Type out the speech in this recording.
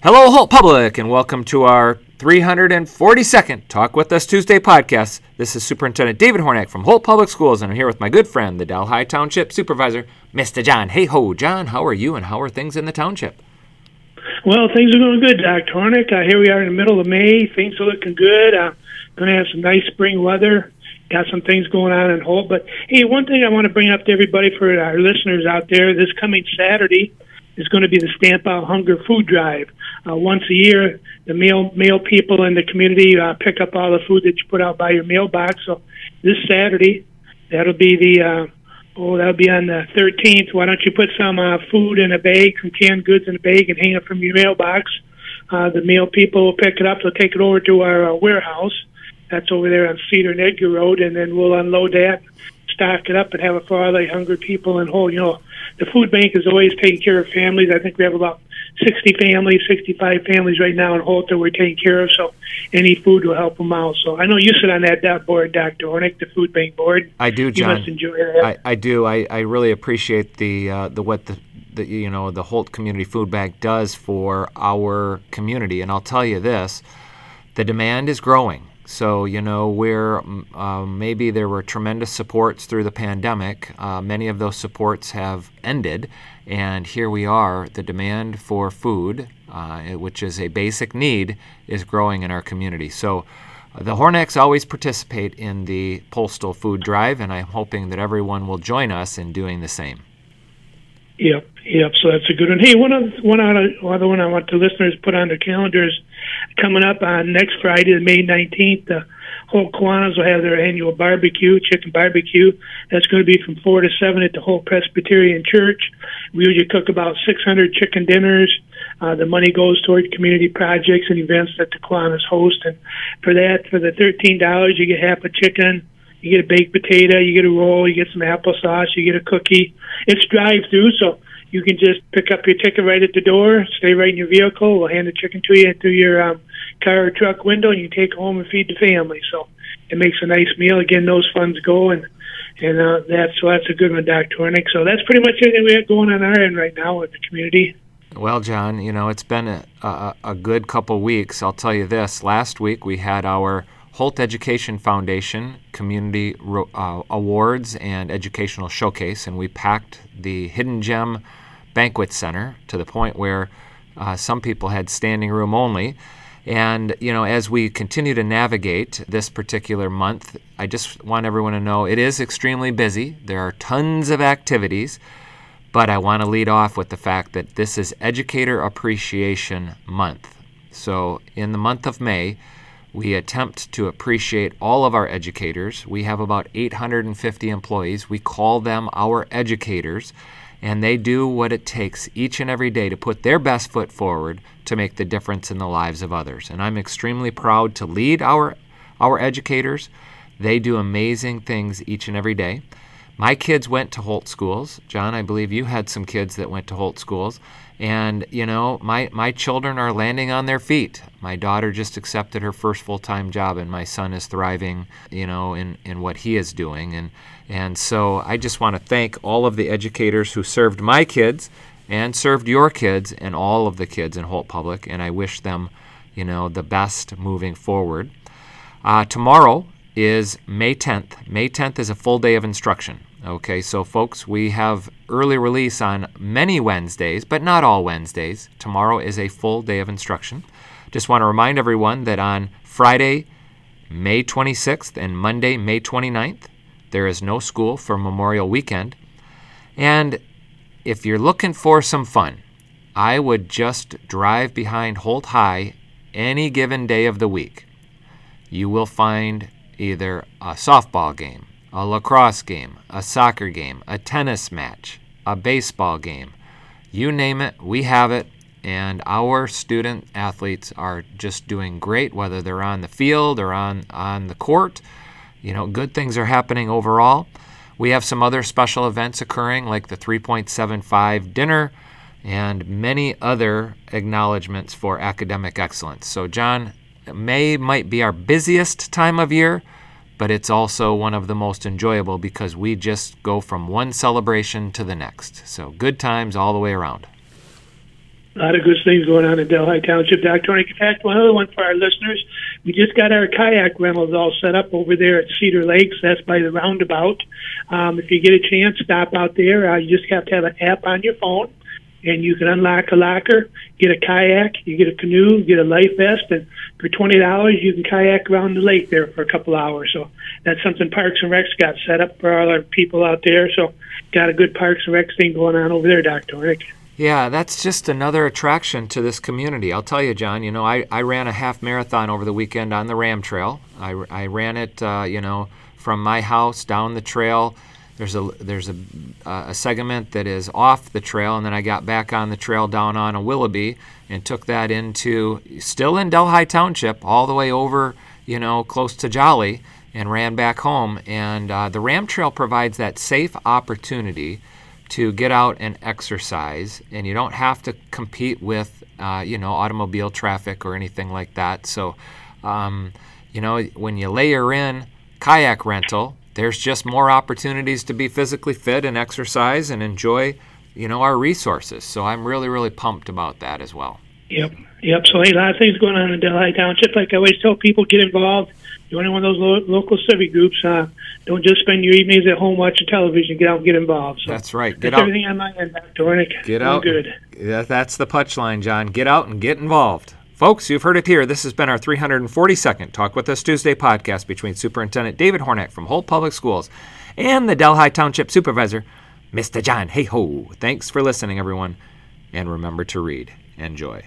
Hello, Holt Public, and welcome to our 342nd Talk With Us Tuesday podcast. This is Superintendent David Hornak from Holt Public Schools, and I'm here with my good friend, the Delhi Township Supervisor, Mr. John. Hayhoe, John, how are you, and how are things in the township? Well, things are going good, Dr. Hornak. Uh, here we are in the middle of May. Things are looking good. Uh, going to have some nice spring weather. Got some things going on in Holt. But hey, one thing I want to bring up to everybody for our listeners out there this coming Saturday is going to be the Stamp Out Hunger Food Drive. Uh, once a year, the mail mail people in the community uh, pick up all the food that you put out by your mailbox. So this Saturday, that'll be the uh, oh that'll be on the 13th. Why don't you put some uh, food in a bag, some canned goods in a bag, and hang it from your mailbox? Uh, the mail people will pick it up. They'll take it over to our uh, warehouse. That's over there on Cedar and Edgar Road, and then we'll unload that, stock it up, and have it for all the hungry people in Holt. You know, the food bank is always taking care of families. I think we have about 60 families, 65 families right now in Holt that we're taking care of. So any food will help them out. So I know you sit on that, board, Dr. Hornak, the food bank board. I do, John. You must enjoy that. I, I do. I, I really appreciate the uh, the what the the you know the Holt Community Food Bank does for our community. And I'll tell you this: the demand is growing. So, you know, where uh, maybe there were tremendous supports through the pandemic, uh, many of those supports have ended. And here we are, the demand for food, uh, which is a basic need, is growing in our community. So, uh, the Hornaks always participate in the postal food drive, and I'm hoping that everyone will join us in doing the same. Yep, yep. So that's a good one. Hey, one other one other one I want the listeners put on their calendars coming up on next Friday, May nineteenth. The Holt Kiwanis will have their annual barbecue, chicken barbecue. That's going to be from four to seven at the Holt Presbyterian Church. We usually cook about six hundred chicken dinners. Uh, the money goes toward community projects and events that the Kiwanis host. And for that, for the thirteen dollars, you get half a chicken you get a baked potato, you get a roll, you get some applesauce, you get a cookie. It's drive through, so you can just pick up your ticket right at the door, stay right in your vehicle. We'll hand the chicken to you through your um, car or truck window, and you take home and feed the family. So it makes a nice meal. Again, those funds go and and uh, that's so that's a good one, Dr. Hornak. So that's pretty much everything we have going on our end right now with the community. Well, John, you know it's been a, a, a good couple weeks. I'll tell you this. Last week we had our Holt Education Foundation Community uh, Awards and Educational Showcase, and we packed the Hidden Gem Banquet Center to the point where uh, some people had standing room only. And, you know, as we continue to navigate this particular month, I just want everyone to know it is extremely busy. There are tons of activities, but I want to lead off with the fact that this is Educator Appreciation Month. So, in the month of May, we attempt to appreciate all of our educators. We have about 850 employees. We call them our educators, and they do what it takes each and every day to put their best foot forward to make the difference in the lives of others. And I'm extremely proud to lead our our educators. They do amazing things each and every day. My kids went to Holt schools. John, I believe you had some kids that went to Holt schools. And, you know, my, my children are landing on their feet. My daughter just accepted her first full time job, and my son is thriving, you know, in, in what he is doing. And, and so I just want to thank all of the educators who served my kids and served your kids and all of the kids in Holt Public. And I wish them, you know, the best moving forward. Uh, tomorrow is May 10th. May 10th is a full day of instruction. Okay, so folks, we have early release on many Wednesdays, but not all Wednesdays. Tomorrow is a full day of instruction. Just want to remind everyone that on Friday, May 26th and Monday, May 29th, there is no school for Memorial Weekend. And if you're looking for some fun, I would just drive behind Holt High any given day of the week. You will find either a softball game, a lacrosse game, a soccer game, a tennis match, a baseball game. You name it, we have it. And our student athletes are just doing great, whether they're on the field or on, on the court. You know, good things are happening overall. We have some other special events occurring, like the 3.75 dinner and many other acknowledgments for academic excellence. So, John, May might be our busiest time of year but it's also one of the most enjoyable because we just go from one celebration to the next. So good times all the way around. A lot of good things going on in Delhi Township, Dr. In fact, one other one for our listeners. We just got our kayak rentals all set up over there at Cedar Lakes. That's by the roundabout. Um, if you get a chance, stop out there. Uh, you just have to have an app on your phone, and you can unlock a locker, get a kayak, you get a canoe, get a life vest, and for twenty dollars you can kayak around the lake there for a couple hours. So that's something Parks and Recs got set up for all our people out there. So got a good Parks and Recs thing going on over there, Doctor Rick. Yeah, that's just another attraction to this community. I'll tell you, John, you know, I, I ran a half marathon over the weekend on the Ram Trail. I, I ran it, uh, you know, from my house down the trail. There's a there's a, a segment that is off the trail, and then I got back on the trail down on a Willoughby and took that into still in Delhi Township, all the way over, you know, close to Jolly, and ran back home. And uh, the Ram Trail provides that safe opportunity to get out and exercise, and you don't have to compete with, uh, you know, automobile traffic or anything like that. So, um, you know, when you layer in kayak rental, there's just more opportunities to be physically fit and exercise and enjoy, you know, our resources. So I'm really, really pumped about that as well. Yep, yep. So hey, a lot of things going on in Delhi Township. Like I always tell people, get involved. Join one of those lo- local civic groups. Uh, don't just spend your evenings at home watching television. Get out and get involved. So that's right. Get that's out. everything on my end, Dr. Get out. Good. Yeah, that's the punchline, John. Get out and get involved. Folks, you've heard it here. This has been our 342nd Talk With Us Tuesday podcast between Superintendent David Hornak from Holt Public Schools and the Delhi Township Supervisor, Mr. John Hayhoe. Thanks for listening, everyone, and remember to read. Enjoy.